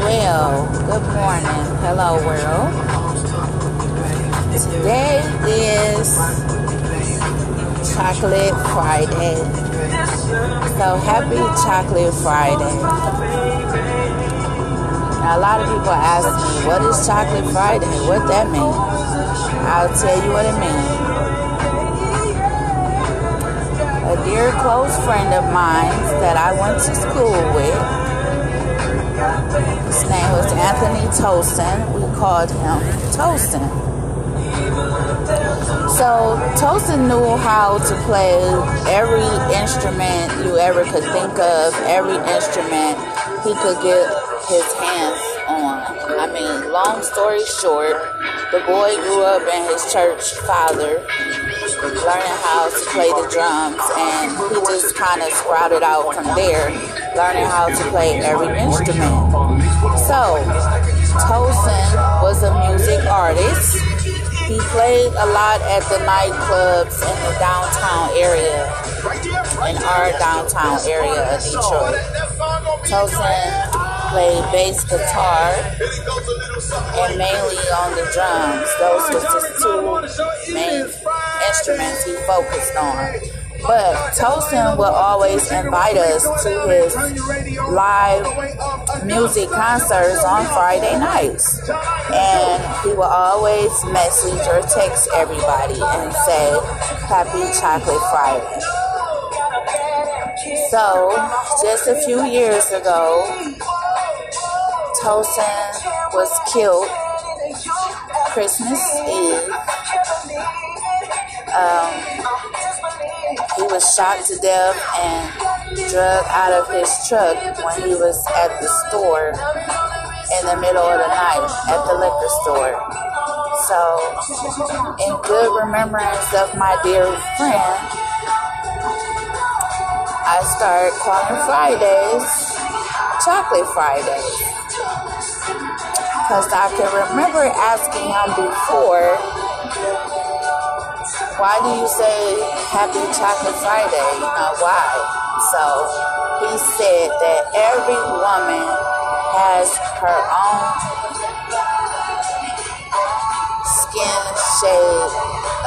Well, good morning. Hello, world. Today is Chocolate Friday. So happy Chocolate Friday. Now, a lot of people ask me, what is Chocolate Friday? What that mean? I'll tell you what it means. A dear close friend of mine that I went to school with his name was Anthony Tosin. We called him Tosin. So Tosin knew how to play every instrument you ever could think of, every instrument he could get his hands on. I mean, long story short, the boy grew up in his church father learning how to play the drums and he just kind of sprouted out from there learning how to play every instrument. So tosin was a music artist. He played a lot at the nightclubs in the downtown area in our downtown area of detroit. Tosin played bass guitar and mainly on the drums. Those was his two main instruments he focused on. But Tosin will always invite us to his live music concerts on Friday nights. And he will always message or text everybody and say, Happy Chocolate Friday. So, just a few years ago, Tosin was killed Christmas Eve. Um, he was shot to death and drugged out of his truck when he was at the store in the middle of the night at the liquor store. So, in good remembrance of my dear friend, I start calling Fridays Chocolate Fridays. Because I can remember asking him before, why do you say Happy Chocolate Friday? You know, why? So he said that every woman has her own skin shade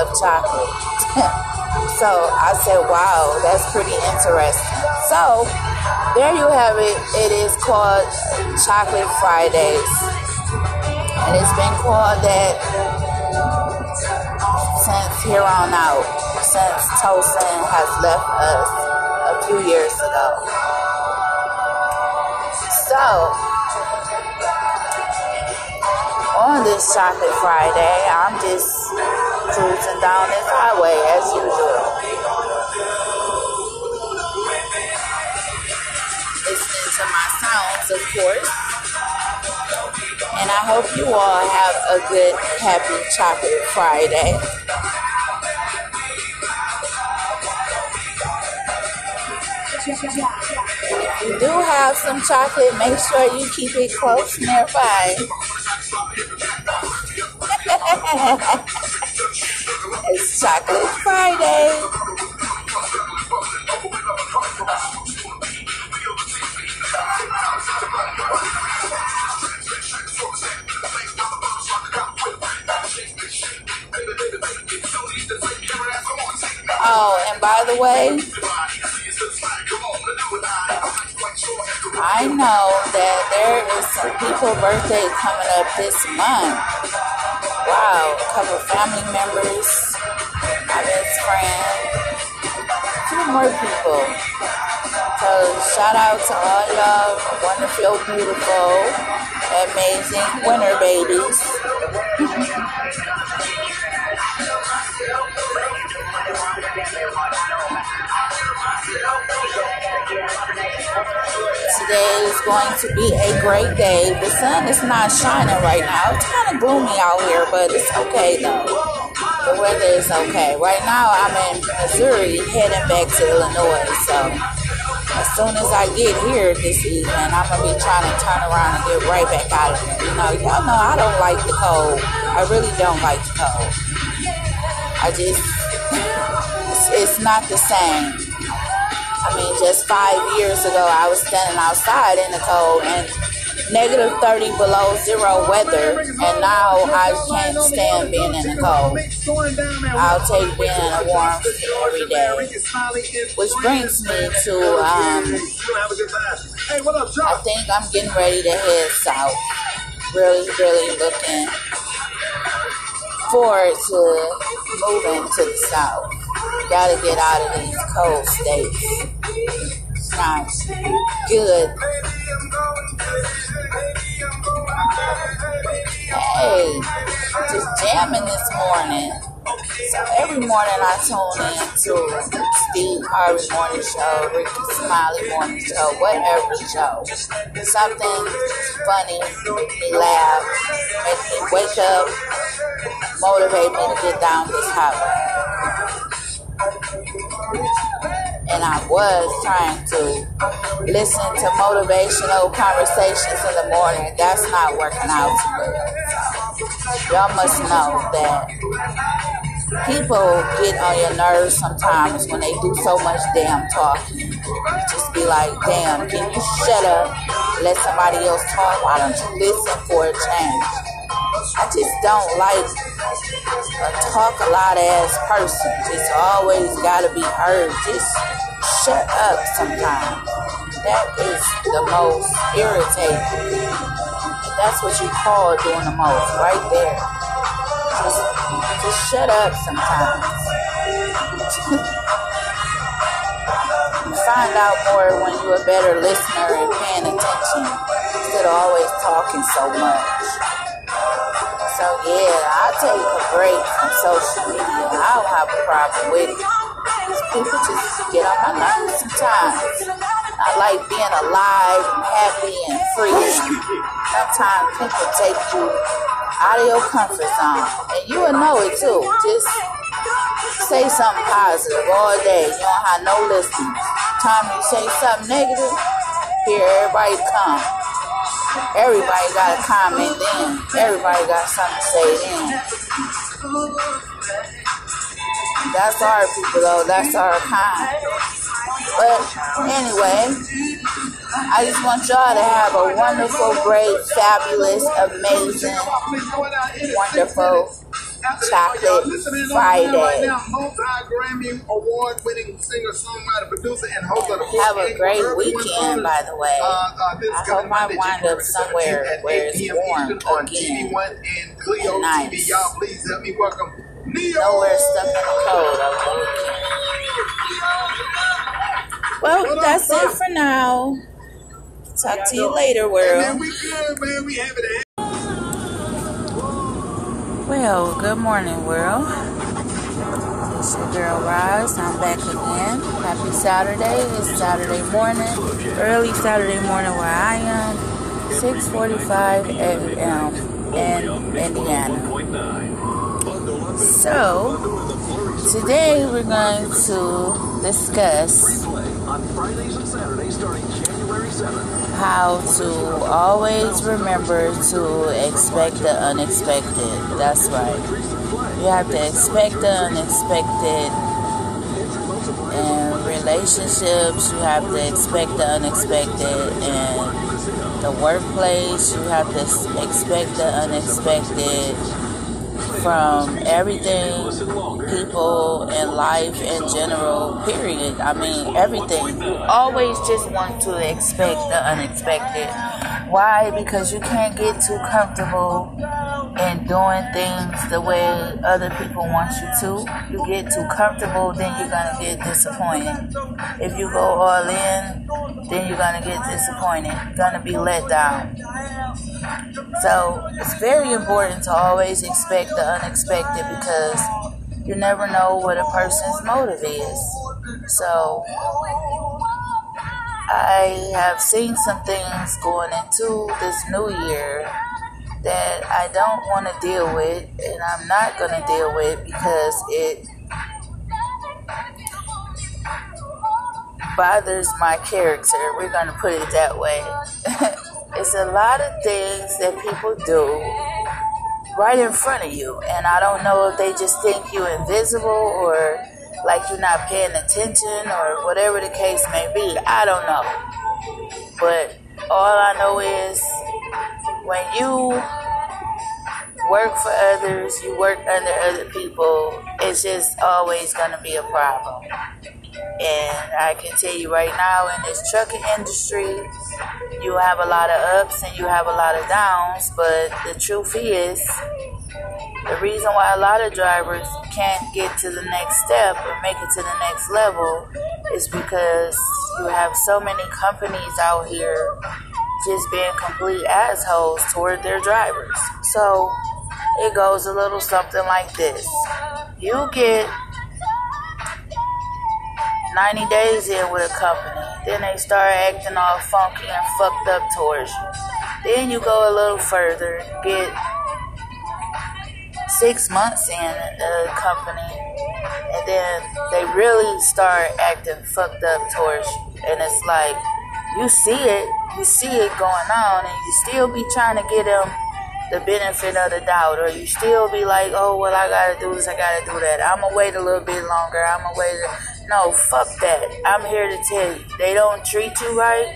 of chocolate. so I said, wow, that's pretty interesting. So there you have it. It is called Chocolate Fridays. And it's been called that since here on out, since Tosin has left us a few years ago. So, on this Chocolate Friday, I'm just cruising down this highway as usual. Listening to my sounds, of course. And I hope you all have a good, happy Chocolate Friday. You do have some chocolate, make sure you keep it close nearby. it's Chocolate Friday. Oh, and by the way, I know that there is some people birthday coming up this month. Wow, a couple family members, my best friend, few more people. So shout out to all y'all wonderful, beautiful, amazing winter babies. Today is going to be a great day. The sun is not shining right now. It's kind of gloomy out here, but it's okay though. The weather is okay. Right now, I'm in Missouri, heading back to Illinois. So as soon as I get here this evening, I'm gonna be trying to turn around and get right back out of here. You know, y'all know I don't like the cold. I really don't like the cold. I just, it's, it's not the same. Just five years ago, I was standing outside in the cold and negative 30 below zero weather, and now I can't stand being in the cold. I'll take being in warm every day. Which brings me to, um, I think I'm getting ready to head south. Really, really looking forward to moving to the south. Gotta get out of these cold states. It's not good Hey, just jamming this morning. So every morning I tune in to Steve Harvey Morning Show, Rickey Smiley Morning Show, whatever show. Something funny, make me laugh, make me wake up, motivate me to get down this highway and I was trying to listen to motivational conversations in the morning. That's not working out. Y'all must know that people get on your nerves sometimes when they do so much damn talking. Just be like, damn, can you shut up? Let somebody else talk. Why don't you listen for a change? I just don't like a talk a lot ass person. Just always gotta be heard. Just shut up sometimes. That is the most irritating. That's what you call doing the most, right there. Just, just shut up sometimes. find out more when you're a better listener and paying attention instead of always talking so much. So yeah, I'll take a break from social media. I don't have a problem with it. People just get on my nerves sometimes. I like being alive and happy and free. Sometimes people take you out of your comfort zone. And you will know it too. Just say something positive all day. You don't have no listeners. Time you say something negative, here everybody come. Everybody got a comment then. Everybody got something to say then. That's our people though. That's our kind. But anyway, I just want y'all to have a wonderful, great, fabulous, amazing, wonderful Chocolate Friday. Have a great weekend, by the way. Uh, uh, I hope I wind up somewhere where it's warm again and nice. Nowhere stuck in the cold. Well, that's it for now. Talk to you later, world. Well, good morning, world. It's your girl Roz. I'm back again. Happy Saturday. It's Saturday morning, early Saturday morning where I am. 6:45 a.m. in Indiana. So, today we're going to discuss how to always remember to expect the unexpected. That's right. You have to expect the unexpected in relationships, you have to expect the unexpected in the workplace, you have to expect the unexpected from everything, people, and life in general, period. I mean, everything. You always just want to expect the unexpected. Why? Because you can't get too comfortable in doing things the way other people want you to. You get too comfortable, then you're gonna get disappointed. If you go all in, then you're gonna get disappointed. You're gonna be let down. So it's very important to always expect the unexpected because you never know what a person's motive is. So I have seen some things going into this new year that I don't want to deal with and I'm not going to deal with because it bothers my character. We're going to put it that way. it's a lot of things that people do right in front of you. And I don't know if they just think you're invisible or like you're not paying attention or whatever the case may be. I don't know. But all I know is when you work for others, you work under other people, it's just always going to be a problem. And I can tell you right now, in this trucking industry, you have a lot of ups and you have a lot of downs. But the truth is, the reason why a lot of drivers can't get to the next step or make it to the next level is because you have so many companies out here just being complete assholes toward their drivers. So it goes a little something like this. You get 90 days in with a company, then they start acting all funky and fucked up towards you. Then you go a little further, get six months in a company, and then they really start acting fucked up towards you. And it's like, you see it, you see it going on, and you still be trying to get them the benefit of the doubt, or you still be like, oh, well, I gotta do this, I gotta do that. I'm gonna wait a little bit longer, I'm gonna wait. No, fuck that. I'm here to tell you, they don't treat you right,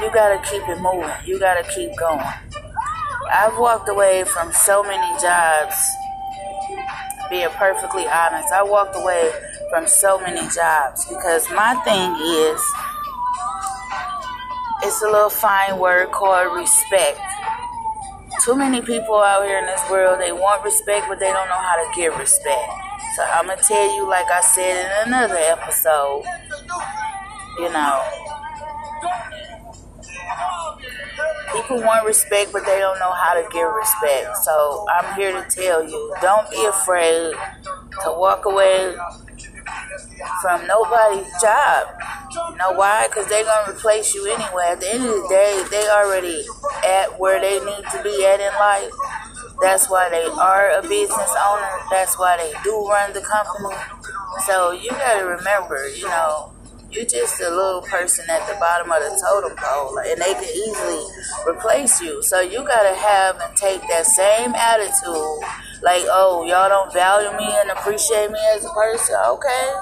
you gotta keep it moving, you gotta keep going. I've walked away from so many jobs, being perfectly honest. I walked away from so many jobs because my thing is, it's a little fine word called respect too many people out here in this world, they want respect, but they don't know how to give respect. So I'm going to tell you, like I said in another episode, you know, people want respect, but they don't know how to give respect. So I'm here to tell you, don't be afraid to walk away from nobody's job. You know why? Because they're going to replace you anyway. At the end of the day, they already at where they need to be at in life. That's why they are a business owner. That's why they do run the company. So you got to remember, you know, you're just a little person at the bottom of the totem pole, and they can easily replace you. So you got to have and take that same attitude like, oh, y'all don't value me and appreciate me as a person. Okay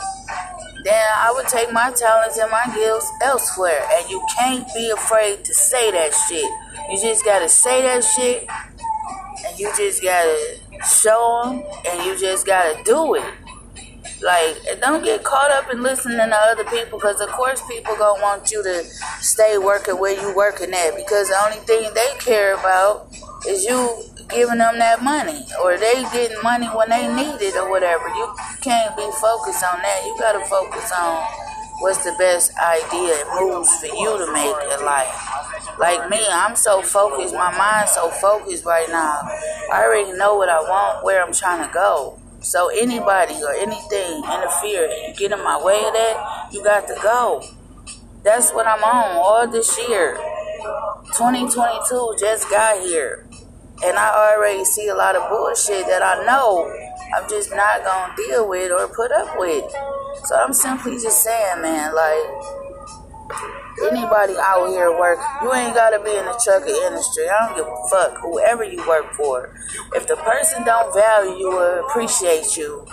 then I would take my talents and my gifts elsewhere. And you can't be afraid to say that shit. You just gotta say that shit, you just gotta show them, and you just gotta do it. Like, don't get caught up in listening to other people, because of course people gonna want you to stay working where you working at, because the only thing they care about is you giving them that money or they getting money when they need it or whatever. You can't be focused on that. You got to focus on what's the best idea and moves for you to make in life. Like me, I'm so focused, my mind's so focused right now. I already know what I want, where I'm trying to go. So anybody or anything interfere and get in my way of that, you got to go. That's what I'm on all this year. 2022 just got here. And I already see a lot of bullshit that I know I'm just not gonna deal with or put up with. So I'm simply just saying, man, like anybody out here work, you ain't gotta be in the trucking industry. I don't give a fuck. Whoever you work for, if the person don't value you or appreciate you,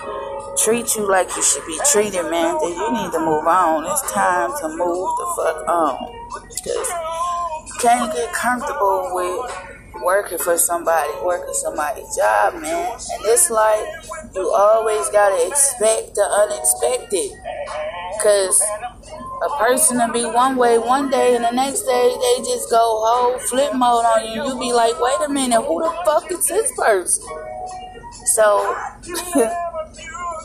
treat you like you should be treated, man, then you need to move on. It's time to move the fuck on. Cause you can't get comfortable with working for somebody, working somebody's job, man. And it's like you always gotta expect the unexpected. Cause a person will be one way one day and the next day they just go whole flip mode on you. You be like, wait a minute, who the fuck is this person? So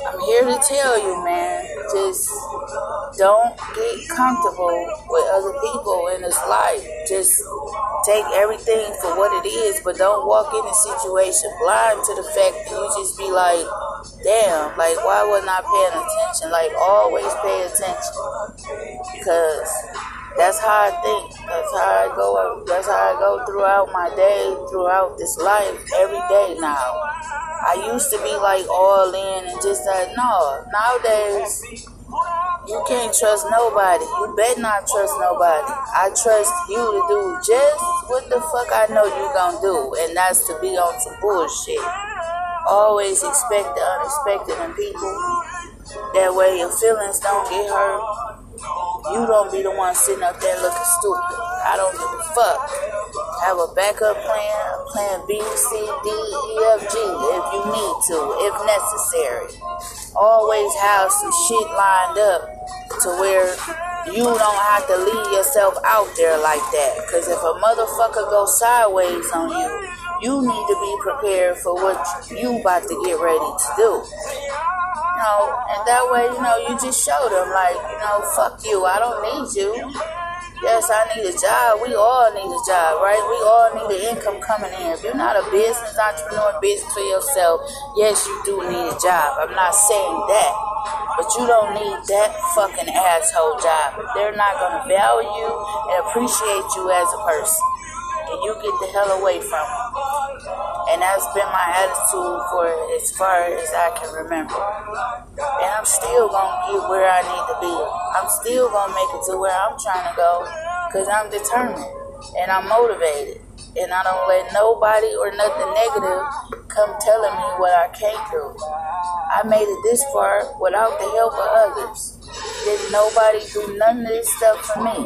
I'm here to tell you, man, just don't get comfortable with other people in this life. Just take everything for what it is, but don't walk in a situation blind to the fact that you just be like, damn, like, why wasn't I paying attention? Like, always pay attention. Because that's how I think. That's how I go. That's how I go throughout my day, throughout this life, every day now. I used to be like all in and just like, no. Nowadays, you can't trust nobody. You better not trust nobody. I trust you to do just what the fuck I know you gonna do, and that's to be on some bullshit. Always expect the unexpected in people. That way your feelings don't get hurt. You don't be the one sitting up there looking stupid. I don't give a fuck. Have a backup plan, plan B, C, D, E, F, G if you need to, if necessary. Always have some shit lined up to where you don't have to leave yourself out there like that. Because if a motherfucker goes sideways on you, you need to be prepared for what you about to get ready to do. Know, and that way, you know, you just show them, like, you know, fuck you, I don't need you. Yes, I need a job. We all need a job, right? We all need an income coming in. If you're not a business entrepreneur, business for yourself, yes, you do need a job. I'm not saying that. But you don't need that fucking asshole job. If they're not going to value you and appreciate you as a person, and you get the hell away from them. And that's been my attitude for as far as I can remember. And I'm still going to get where I need to be. I'm still going to make it to where I'm trying to go because I'm determined and I'm motivated. And I don't let nobody or nothing negative come telling me what I can't do. I made it this far without the help of others. Didn't nobody do none of this stuff for me.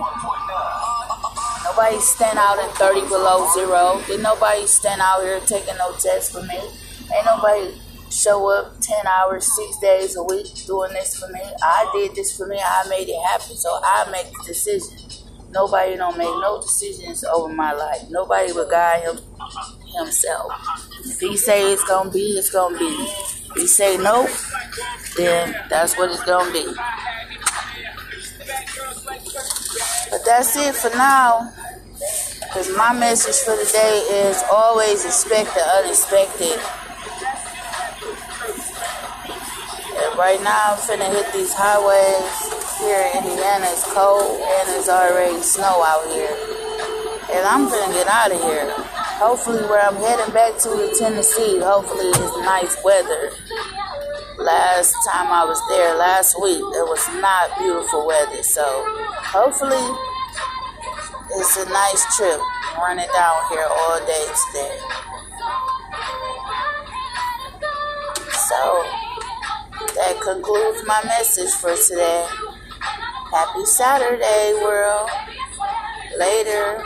Nobody stand out in 30 below zero. Did nobody stand out here taking no tests for me. Ain't nobody show up 10 hours, 6 days a week doing this for me. I did this for me. I made it happen. So I make the decision. Nobody don't make no decisions over my life. Nobody but God him, himself. If he say it's gonna be, it's gonna be. If he say no, then that's what it's gonna be. But that's it for now. Because my message for the day is always expect the unexpected. And right now, I'm finna hit these highways here in Indiana. It's cold and it's already snow out here. And I'm gonna get out of here. Hopefully, where I'm heading back to is Tennessee, hopefully it's nice weather. Last time I was there, last week, it was not beautiful weather. So, hopefully, it's a nice trip running down here all day today. So, that concludes my message for today. Happy Saturday, world. Later.